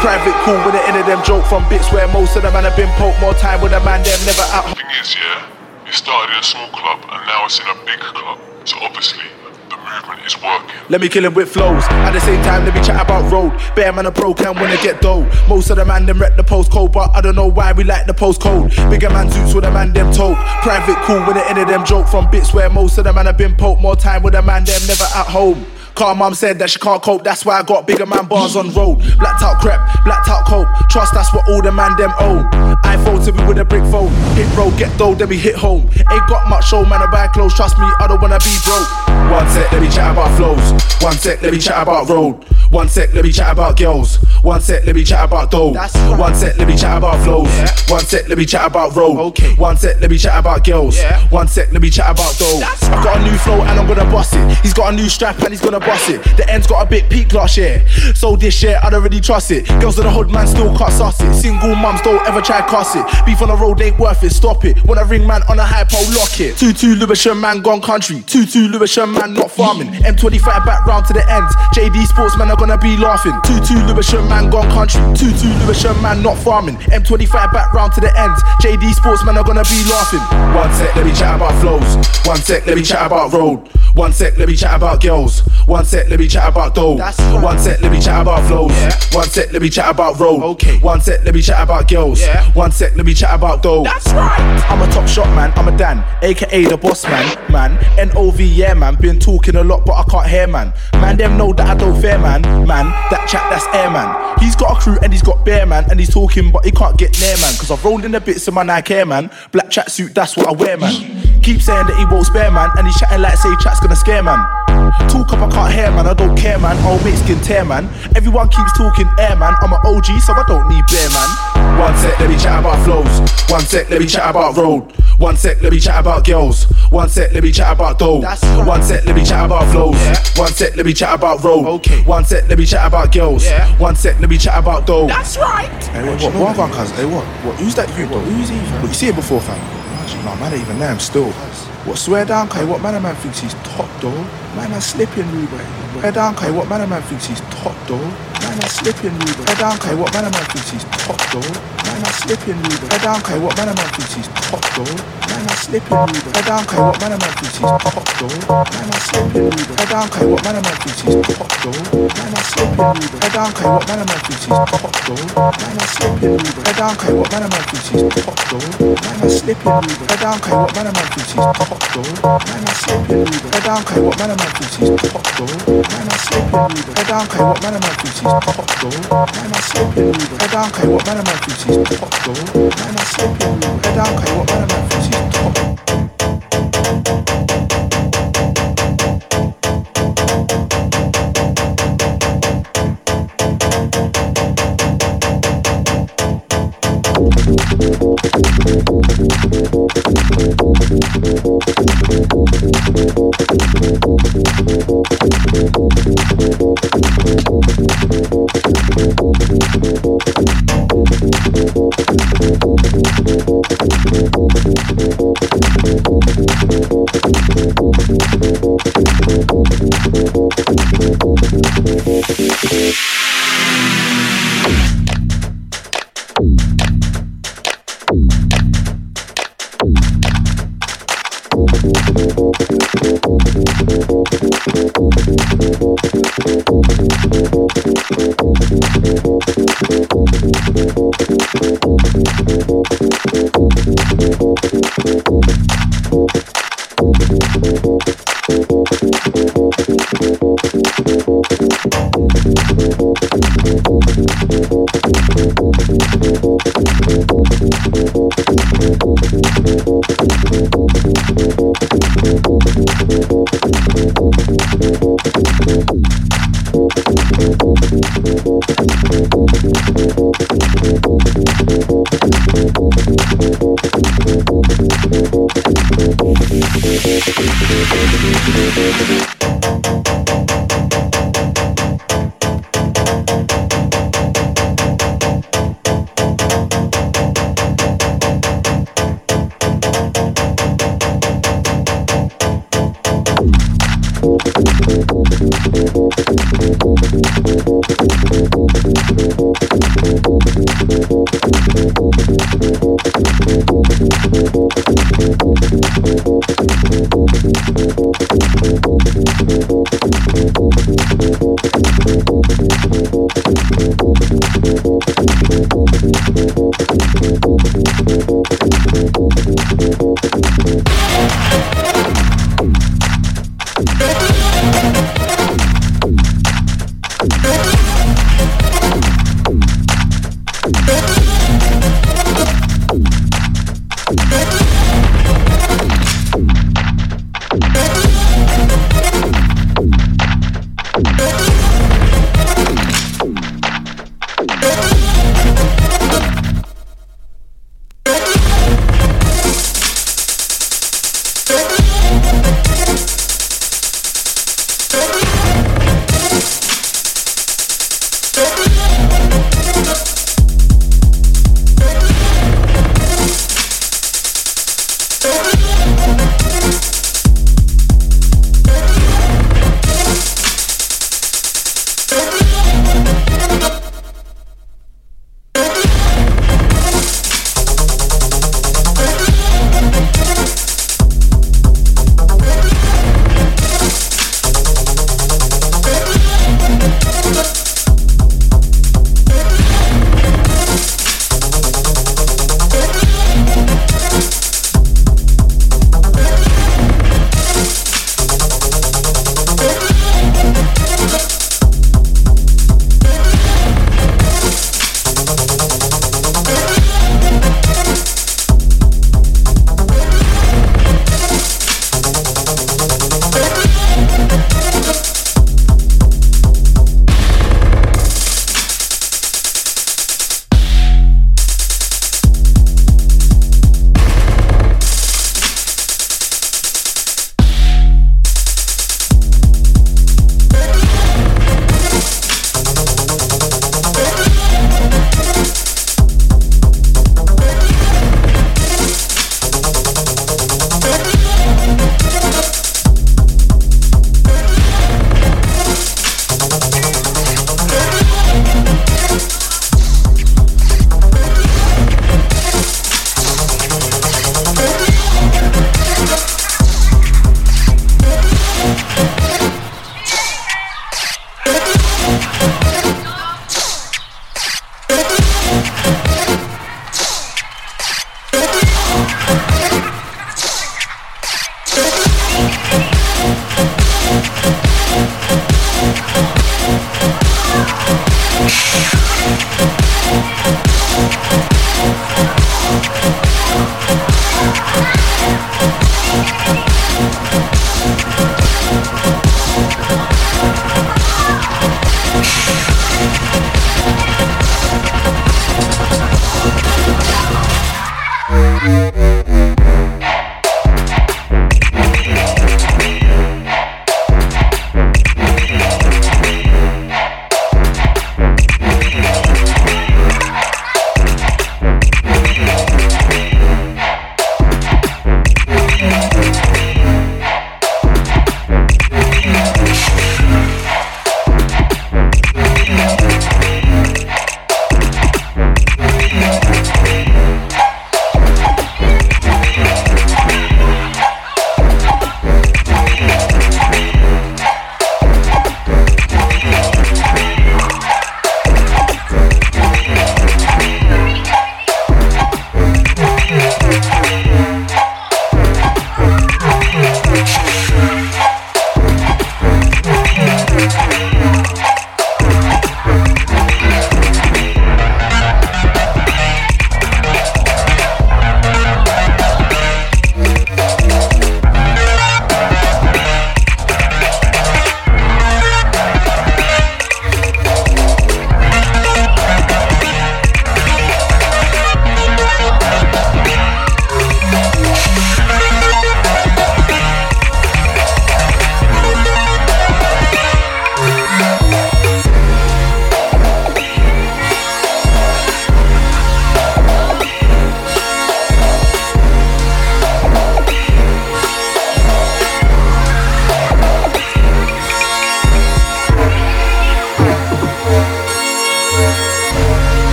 Private cool with the end of them joke from bits where most of the man have been poked. More time with a man them never at home. thing is, yeah, it started in a small club and now it's in a big club. So obviously, the movement is working. Let me kill him with flows. At the same time, let me chat about road. Bear man a pro can when I get dough. Most of the man them rep the postcode, but I don't know why we like the postcode. Bigger man suits with a man them told. Private cool with the end of them joke from bits where most of the man have been poked. More time with a man them never at home. Car mum said that she can't cope, that's why I got bigger man bars on road. Blacked out crep, blacked out cope. Trust that's what all the man them own. iPhone to me with a brick phone. Hit road, get dough, then we hit home. Ain't got much show, man, I buy clothes. Trust me, I don't wanna be broke. One sec, let me chat about flows. One sec, let me chat about road. One sec, let me chat about girls. One sec, let me chat about dough. One sec, let me chat about flows. One sec, let me chat about road. Okay. One sec, let me chat about girls. One sec, let me chat about dough. I've got a new flow and I'm gonna bust it. He's got a new strap and he's gonna bust it. The end's got a bit peak last year. So this year, I don't really trust it. Girls in the hood, man, still can't suss it. Single mums don't ever try cuss it. Beef on the road ain't worth it, stop it. When I ring man on a high pole, lock it. 2-2 Lewisham man gone country. 2-2 Lewisham man not farming. M25 back round to the ends. JD Sportsman, I gonna be laughing. 2-2 Lewisham man gone country. 2-2 Lewisham man not farming. M25 back round to the ends. JD Sportsman are gonna be laughing. One sec, let me chat about flows. One sec, let me chat about road. One sec, let me chat about girls. One sec, let me chat about dough. right. One sec, let me chat about flows. One sec, let me chat about road. Okay. One sec, let me chat about girls. One sec, let me chat about dough. That's right. I'm a top shot man, I'm a Dan, aka the boss man, man. N-O-V, yeah man, been talking a lot but I can't hear man. Man, them know that I don't fair man, man. That chat, that's air man. He's got a crew and he's got bear man, and he's talking but he can't get near man. Cause I've rolled in the bits of my Nike Air man. Black chat suit, that's what I wear man. Keep saying that he won't spare man, and he's chatting like say chat's gonna scare man. Talk up, I can't hear man, I don't care man, I'll make skin tear man. Everyone keeps talking air man, I'm an OG so I don't need bear man. One sec, let me chat about flows. One sec, let me chat about road. One sec, let me chat about girls. One sec, let me chat about dough. Right. One sec, let me chat about flows. Yeah. One sec, let me chat about road. Okay. One sec, let me chat about girls. Yeah. One sec, let me chat about dough. That's right. Hey, what, what, what, what, cuz? Hey, what? What? Who's that you, bro? Who's he? What, you see it before, fam? No, man, ain't even there, I'm still. What, swear down, Kai, what man a man thinks he's top, though? Man, I'm slipping, Ruben. Swear down, Kai, what man a man thinks he's top, though? Man, I'm slipping, Ruben. Swear down, Kai, what man a man thinks he's top, though? Man, I'm slipping, Ruben. Swear down, Kai, what man a man thinks he's top, though? Man, I'm slipping, Ruben. Swear down, Kai, what man a man thinks he's top, though? Man, I'm slipping, Ruben. Swear down, Kai, what man a man thinks he's top, though? Man, slipping. Swear down, Kai, what man a man thinks he's top, though? Man, slipping, Ruben. Swear down, Kai, what man a man thinks he's top, though? Man, slipping. Swear down, Kai, what man a man thinks he's top, though? Man, slipping, Ruben. Swear down, Kai, what man man thinks he's top, though? Man, I'm slipping, Ruben. Swear down, Kai, what man a man thinks he's top, though? Man, I'm slipping, Ruben. Swear down, Kai, what man a man thinks he's top, though? Man, I'm slipping, Ruben. Swear down, Kai, what man a man thinks he's Thank you.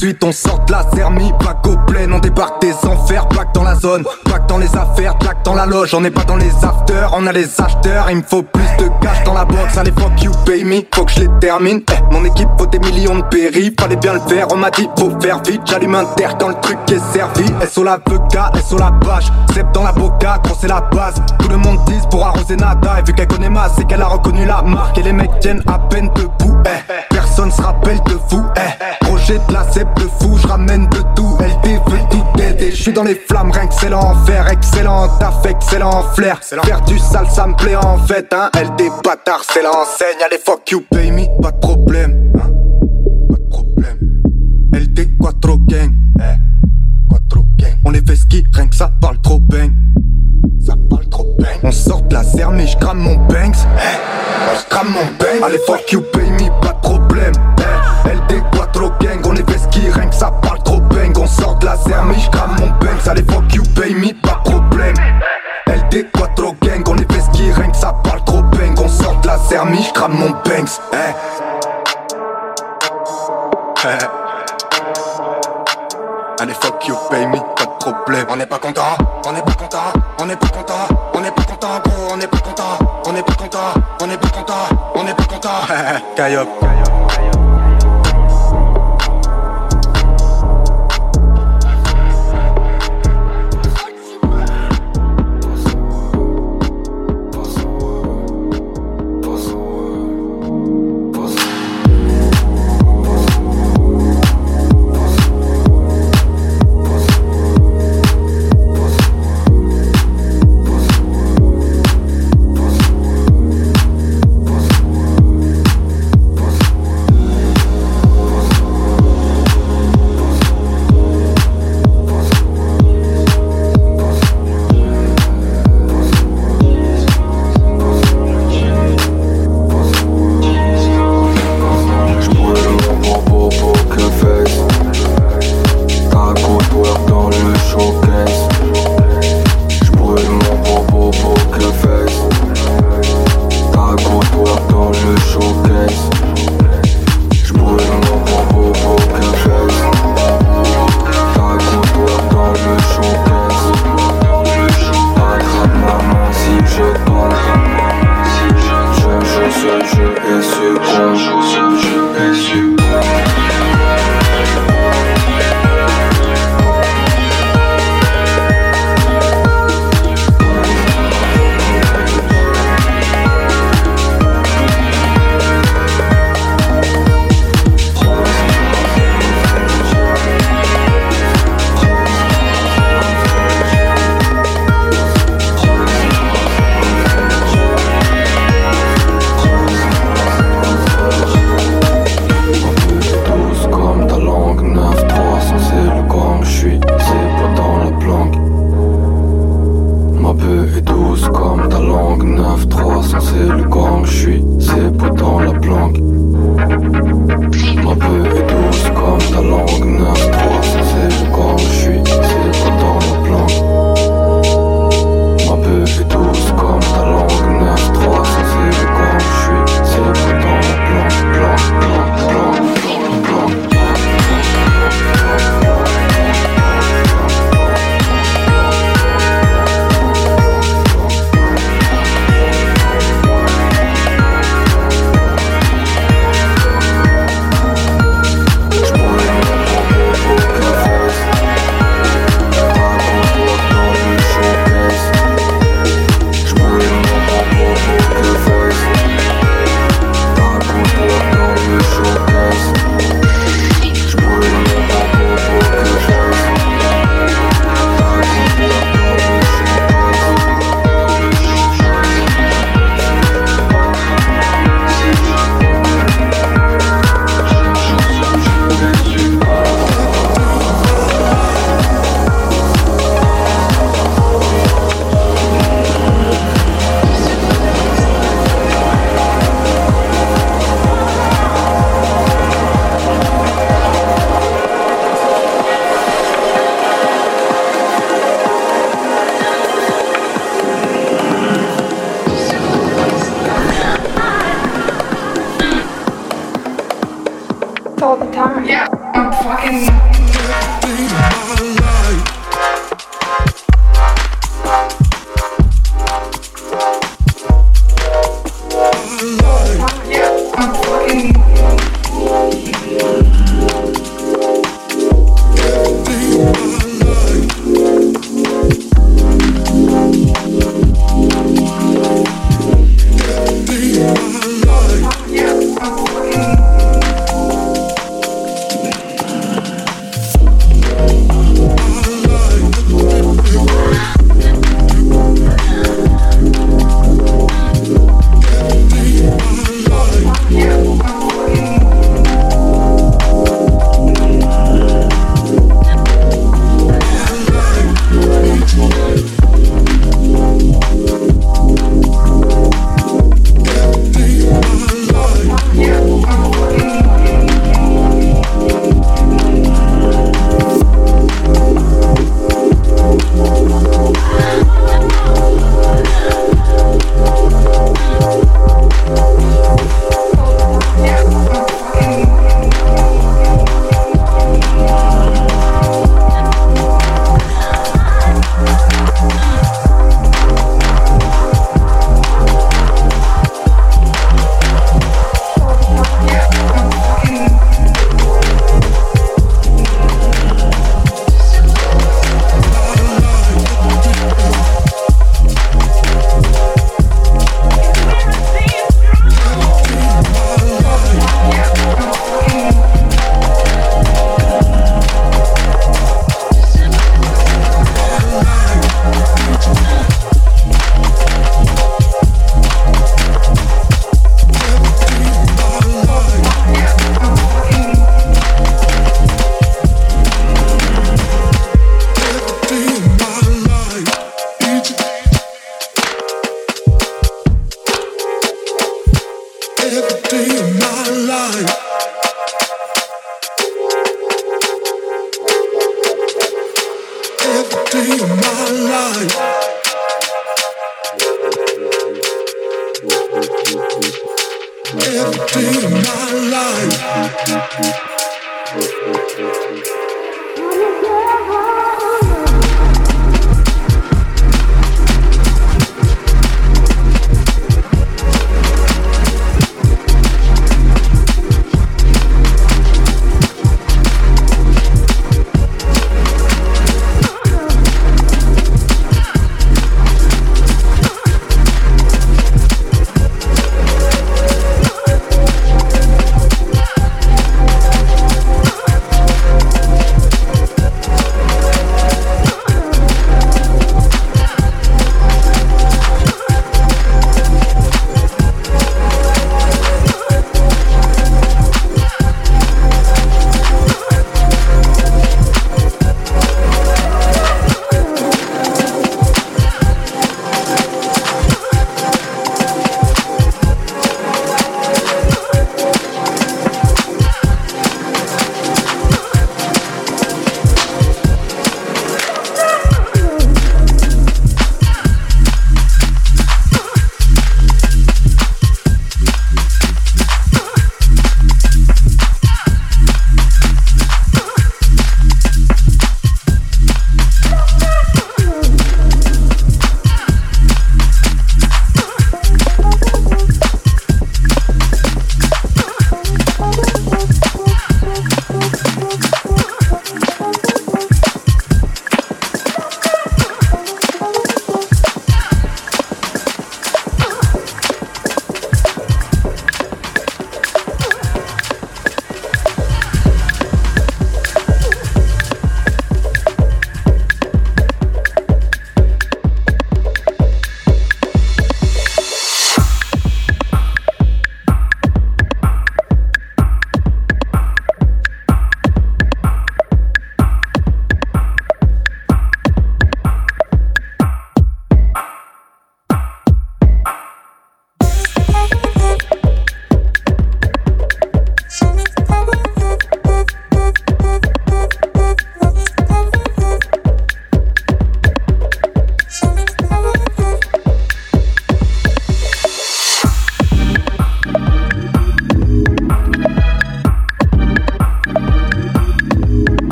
Connais la suite, on sort de la sermi, pas plein, on débarque des enfers, plaque dans les affaires, plaque dans la loge, on n'est pas dans les afters, on a les acheteurs, il me faut plus de cash dans la box, allez fuck you pay me, faut que je les termine, eh, mon équipe faut des millions de péris, fallait bien le faire, on m'a dit faut faire vite, j'allume un terre quand le truc est servi, SO la VK, SO la page, Zep dans la boca, gros c'est la base, tout le monde dit pour arroser nada, et vu qu'elle connaît ma, c'est qu'elle a reconnu la marque, et les mecs tiennent à peine debout, eh. Personne se rappelle de vous, eh. Projet de la cèpe de fou, je ramène de tout. LD veut aider, je suis dans les flammes, rien excellent en fer, excellent taf, excellent en flair. Faire du sale, ça me plaît en fait, hein. LD bâtard, c'est l'enseigne, allez fuck you, pay me, pas de problème, hein. Pas de problème. LD Quattro Gang, eh. Quattro Gang. On est rien que ça parle trop bang. Ça parle trop bang. On sort de la serre, mais j'crame mon banks. Eh, j'crame mon bang. Allez, fuck you, pay me, pas de problème. Eh, LD Quattro Gang, on est rien que ça parle trop serre, mais j'crame mon banks. Allez, fuck you, pay me, pas problème. LD Quattro Gang, on est vesquis, rien que ça parle trop bang. On sort de la serre, mais j'crame mon banks. Eh. Eh. Allez fuck you, pay me, pas de problème. On n'est pas content, on n'est pas content, on n'est pas content, on n'est pas content, gros, on n'est pas content, on n'est pas content, on n'est pas content, on n'est pas content. Kayop.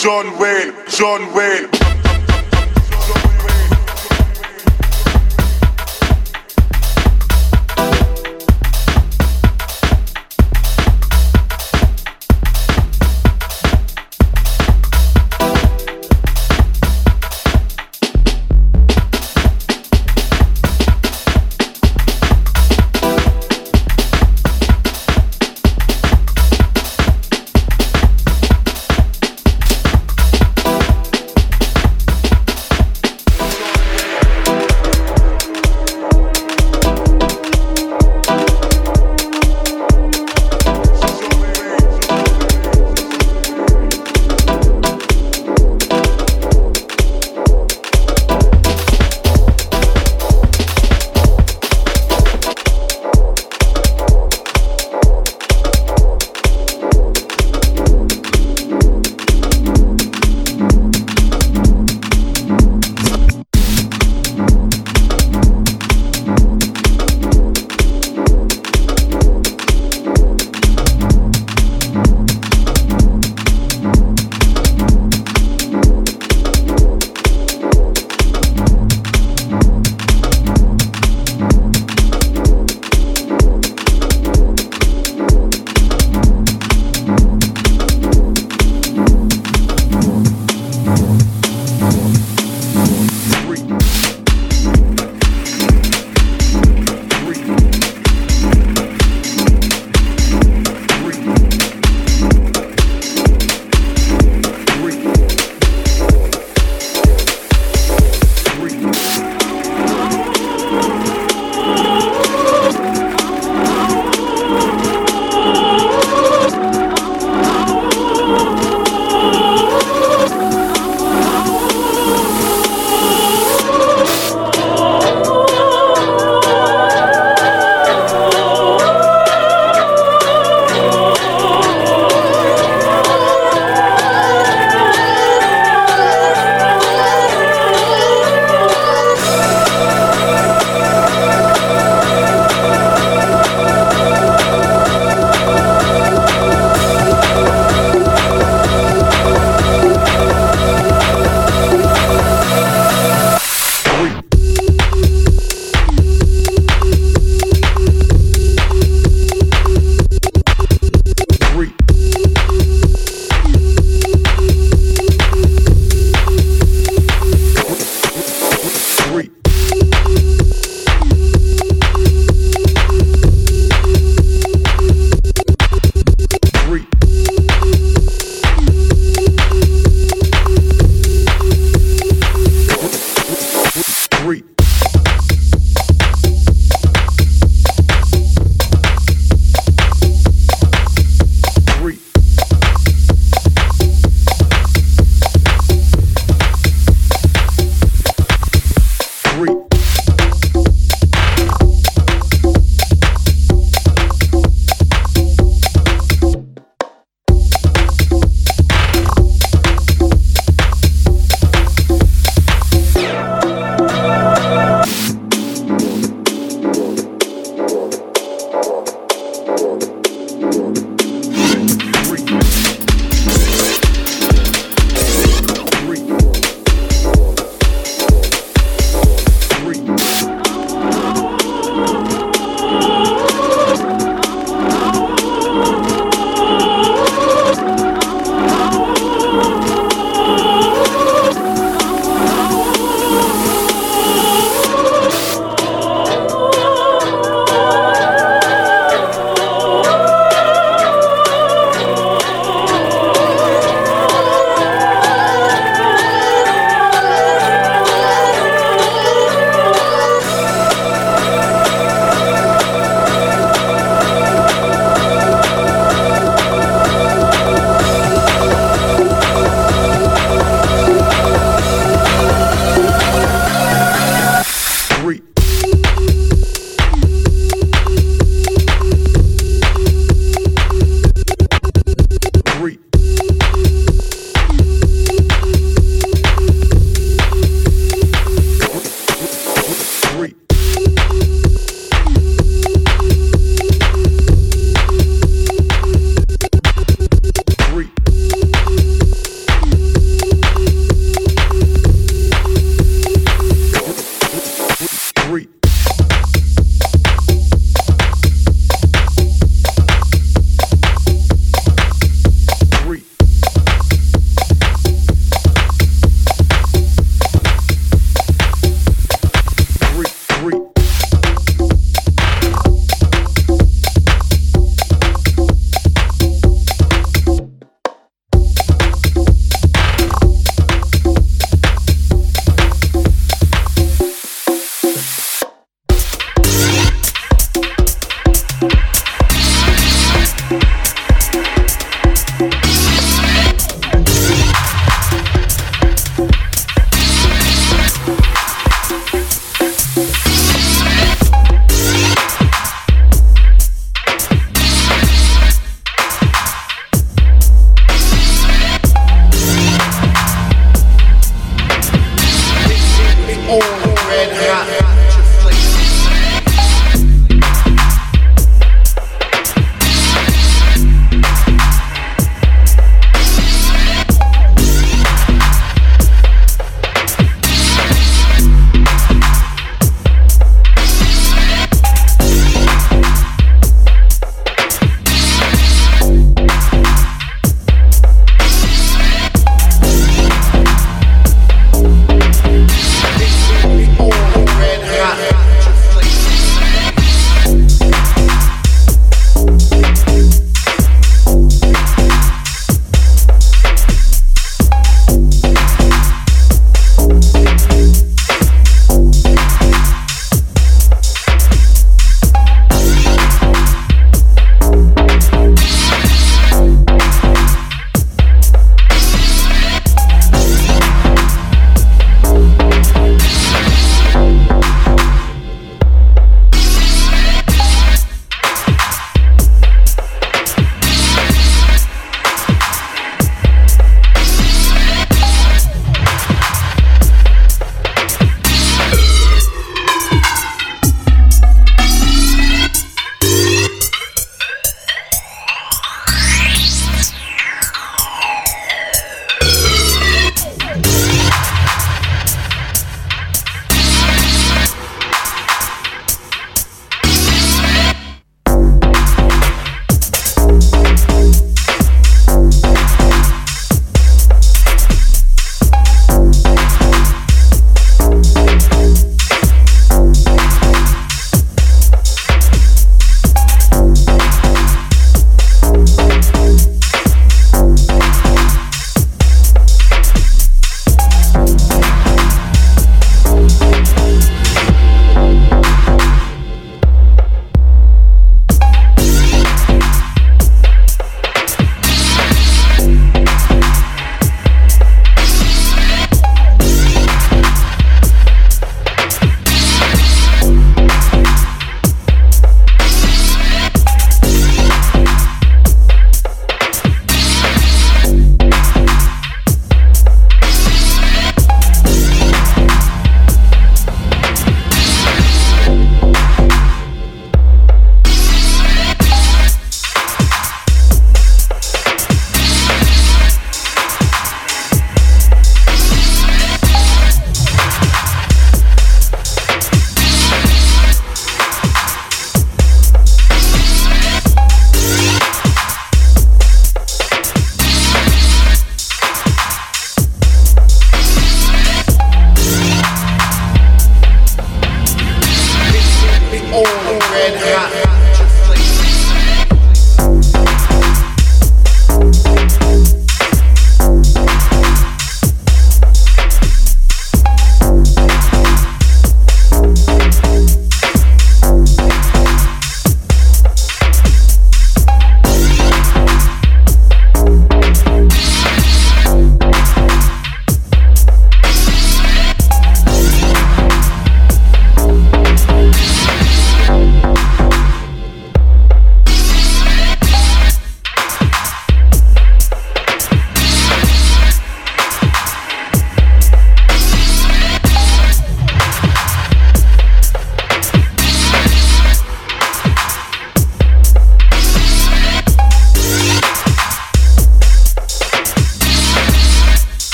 John Wayne, John Wayne.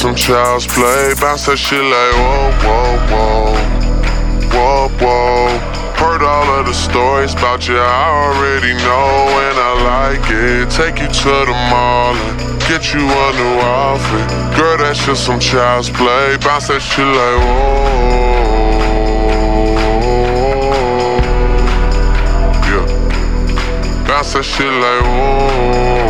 Some child's play. Bounce that shit like whoa, whoa, whoa, whoa, whoa. Heard all of the stories about you. I already know and I like it. Take you to the mall and get you a new outfit. Girl, that shit some child's play. Bounce that shit like whoa. Yeah. Bounce that shit like whoa.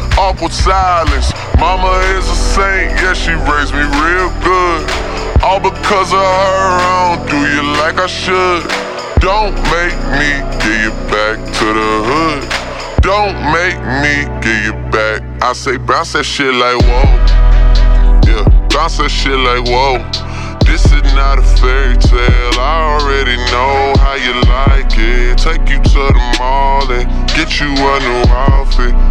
awkward silence. Mama is a saint, yeah, she raised me real good. All because of her, I don't do you like I should. Don't make me give you back to the hood. Don't make me give you back. I say bounce that shit like whoa. Yeah, bounce that shit like whoa. This is not a fairy tale. I already know how you like it. Take you to the mall and get you a new outfit.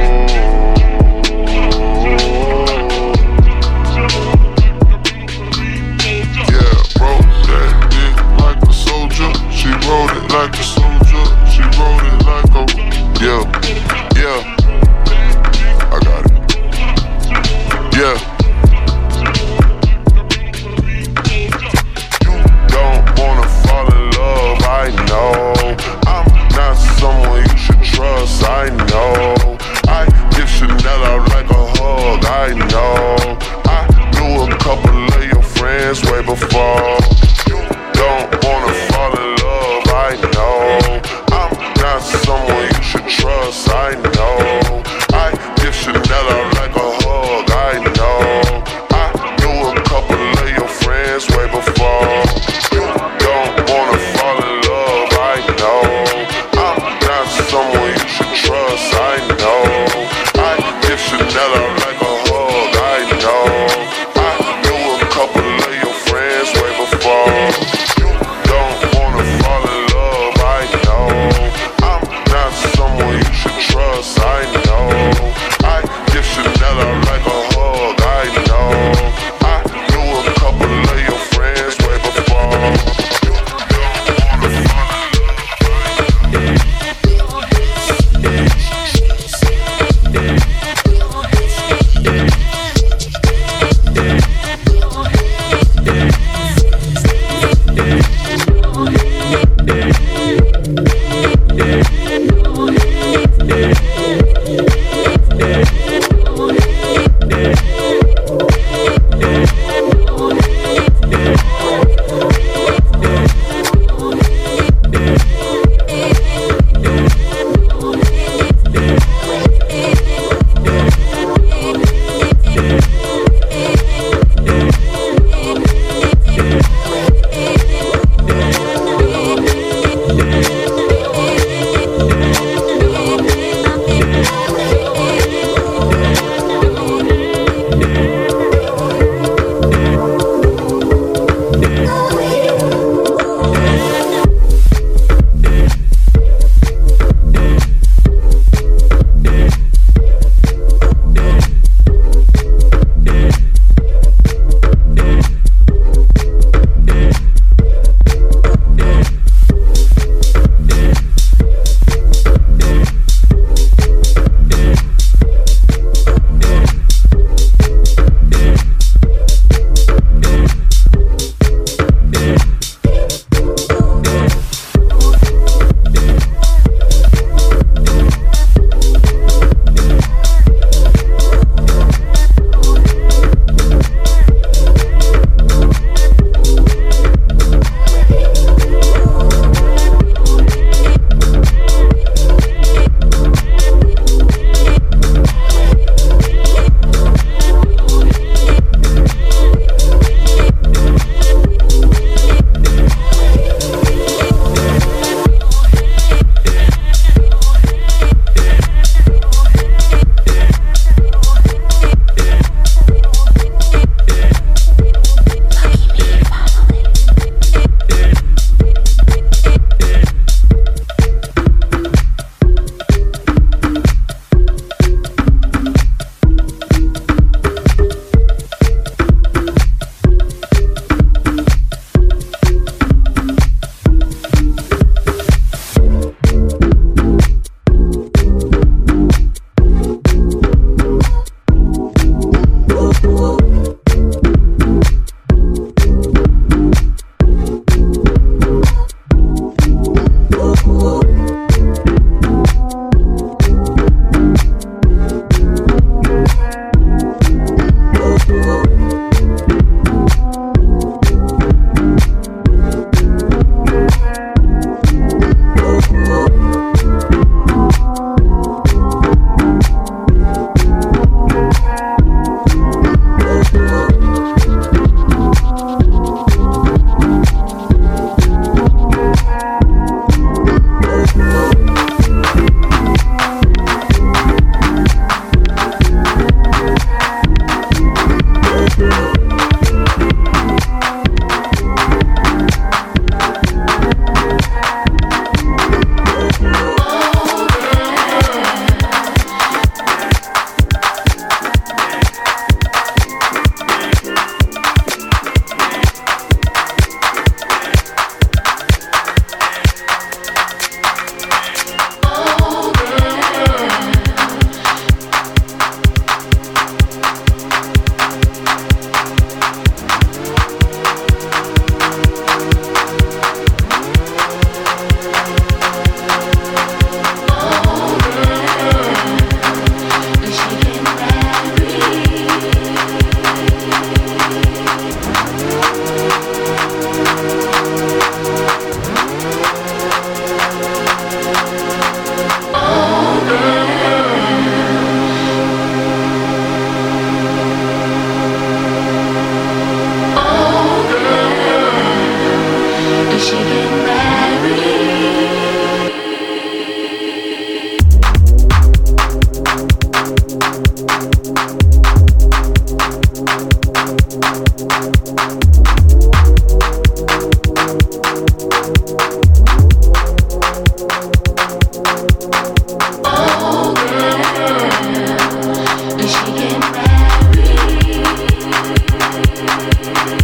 Rode it like a soldier. She rode it like a yeah, yeah. I got it. Yeah. You don't wanna fall in love, I know. I'm not someone you should trust, I know. I give Chanel out like a hug, I know. I knew a couple of your friends way before.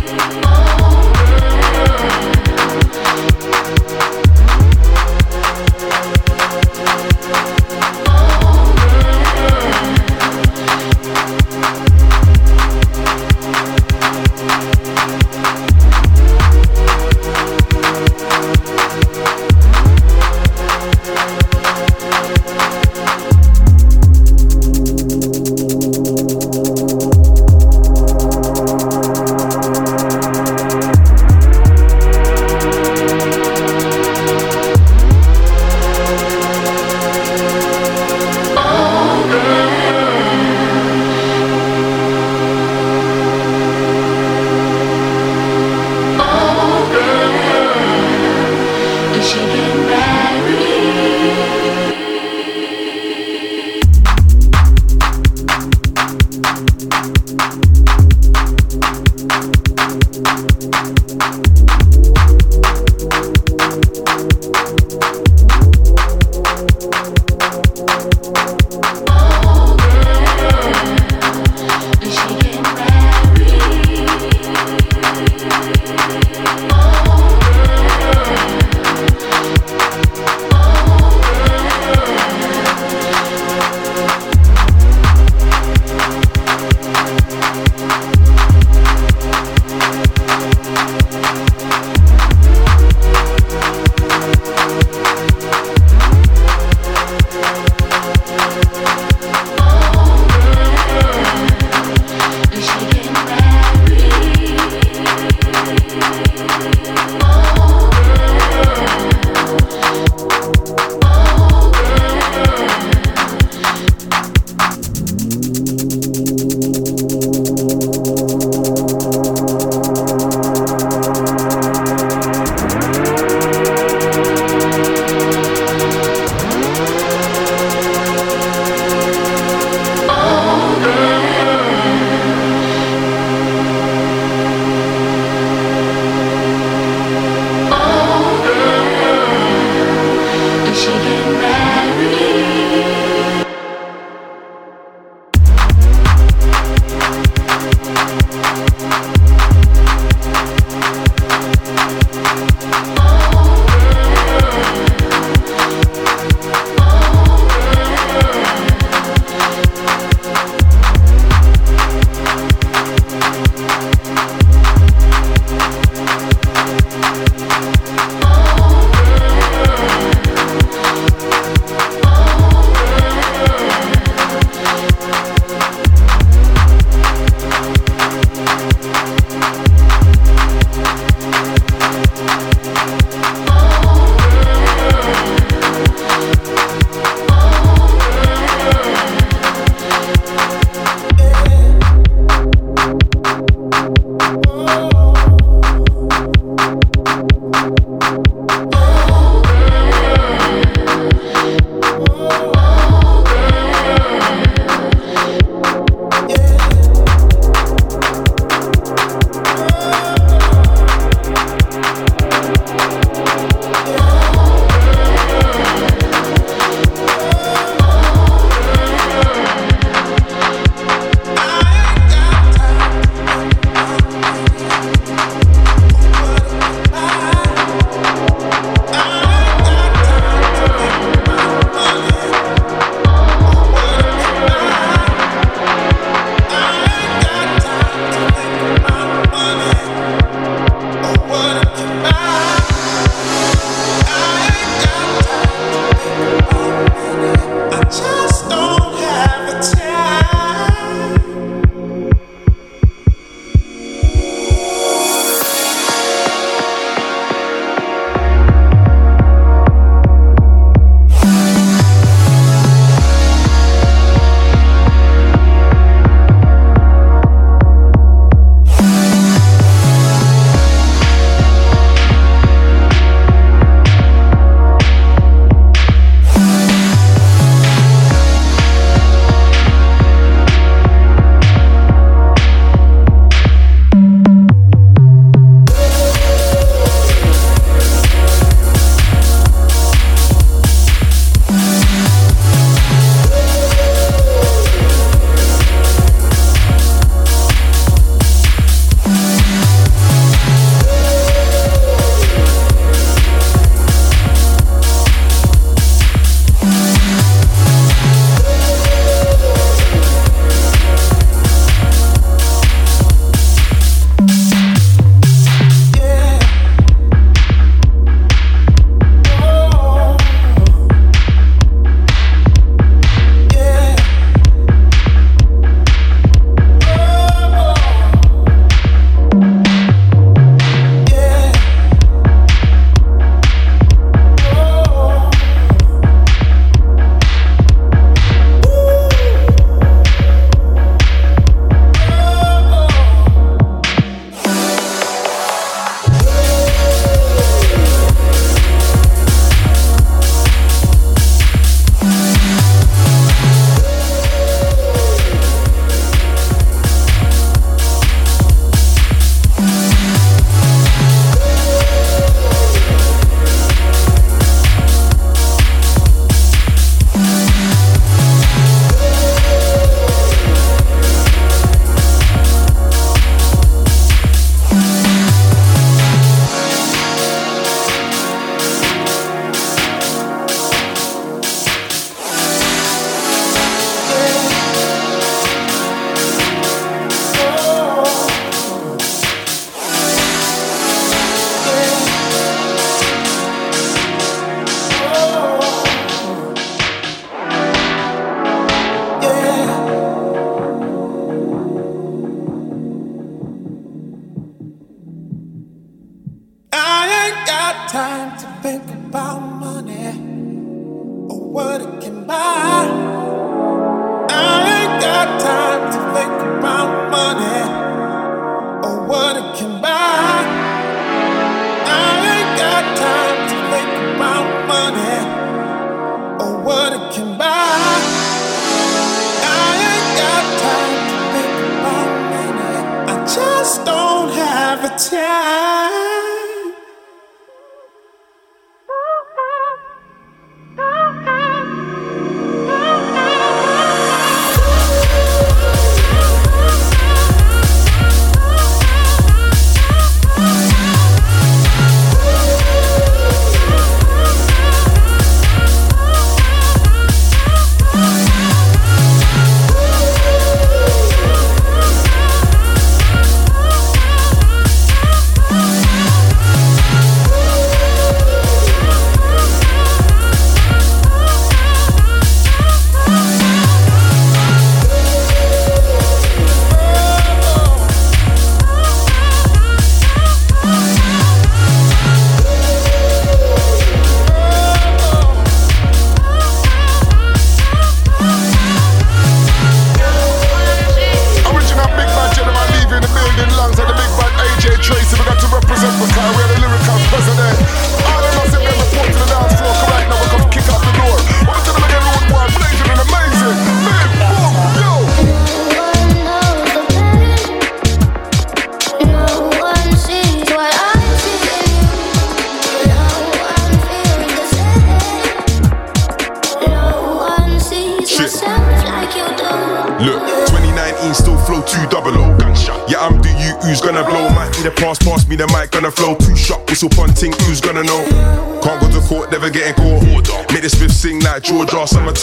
Oh.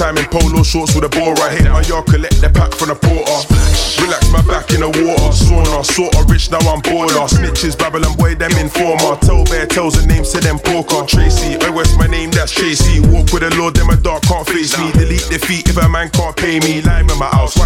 Summertime in polo shorts with a ball right here. My yard collect the pack from the porter. Relax my back in the water. Sauna, sorta rich, now I'm baller. Snitches, Babylon boy, them informer. Tell bear tells the names to them poker. Tracy, I West, my name, that's Tracy. Walk with the Lord, them a dark can't face me. Delete defeat if a man can't pay me. Lime in my house,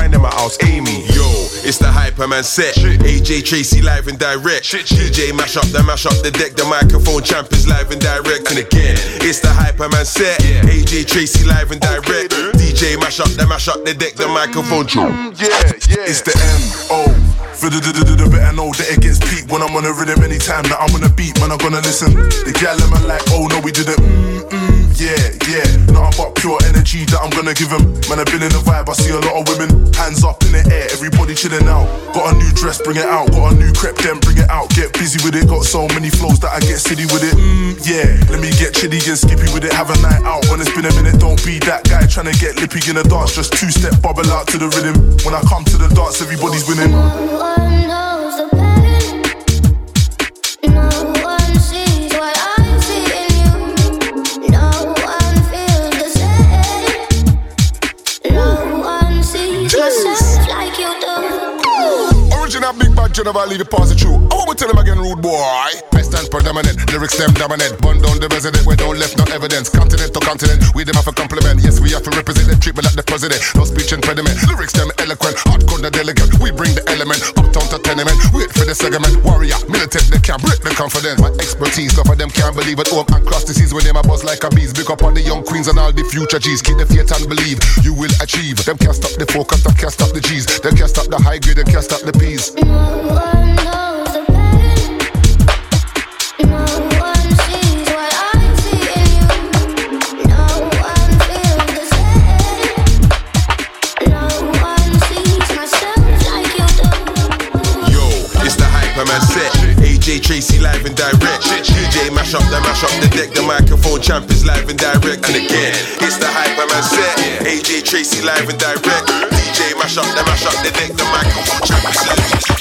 Hyperman set. AJ Tracy live and direct. DJ mash up the mash up the deck. The microphone champ is live and direct. And again, it's the Hyperman set. AJ Tracy live and direct. DJ mash up the mash up the deck. The microphone champ. Yeah, yeah. It's the M O. For the the the the better know that it gets peak when I'm on a rhythm anytime that I'm on a beat, man, I'm gonna listen. The gal man like, oh no, we didn't. Mm, mm, yeah, yeah. Nothing but pure energy that I'm gonna give them. Man, I've been in the vibe, I see a lot of women. Hands up in the air, everybody chilling out. Got a new dress, bring it out. Got a new crepe, then bring it out. Get busy with it, got so many flows that I get silly with it. Mm, yeah, let me get chilly and skippy with it. Have a night out when it's been a minute. Don't be that guy trying to get lippy in a dance. Just two step bubble out to the rhythm. When I come to the dance, everybody's winning. Never leave it pass it through. I want to tell him again, rude boy. I stand predominant, lyrics them dominant. Bun down the resident, we don't left no evidence. Continent to continent, we them have a compliment. Yes, we have to represent the treatment like the president. No speech impediment, lyrics them eloquent. Hardcore the delegate, we bring the element. Uptown to tenement, wait for the segment. Warrior, militant, they can't break the confidence. My expertise, some of them can't believe it. Home and cross the seas when them a buzz like a bees. Big up on the young queens and all the future G's. Keep the faith and believe you will achieve. Them can't stop the focus, them can't stop the G's. Them can't stop the high grade, them can't stop the P's. DJ Tracey live and direct. DJ mash up that mash up the deck, the microphone champ is live and direct. And again, it's the hype set. AJ Tracey live and direct DJ mash up that mash up the deck. The microphone champ is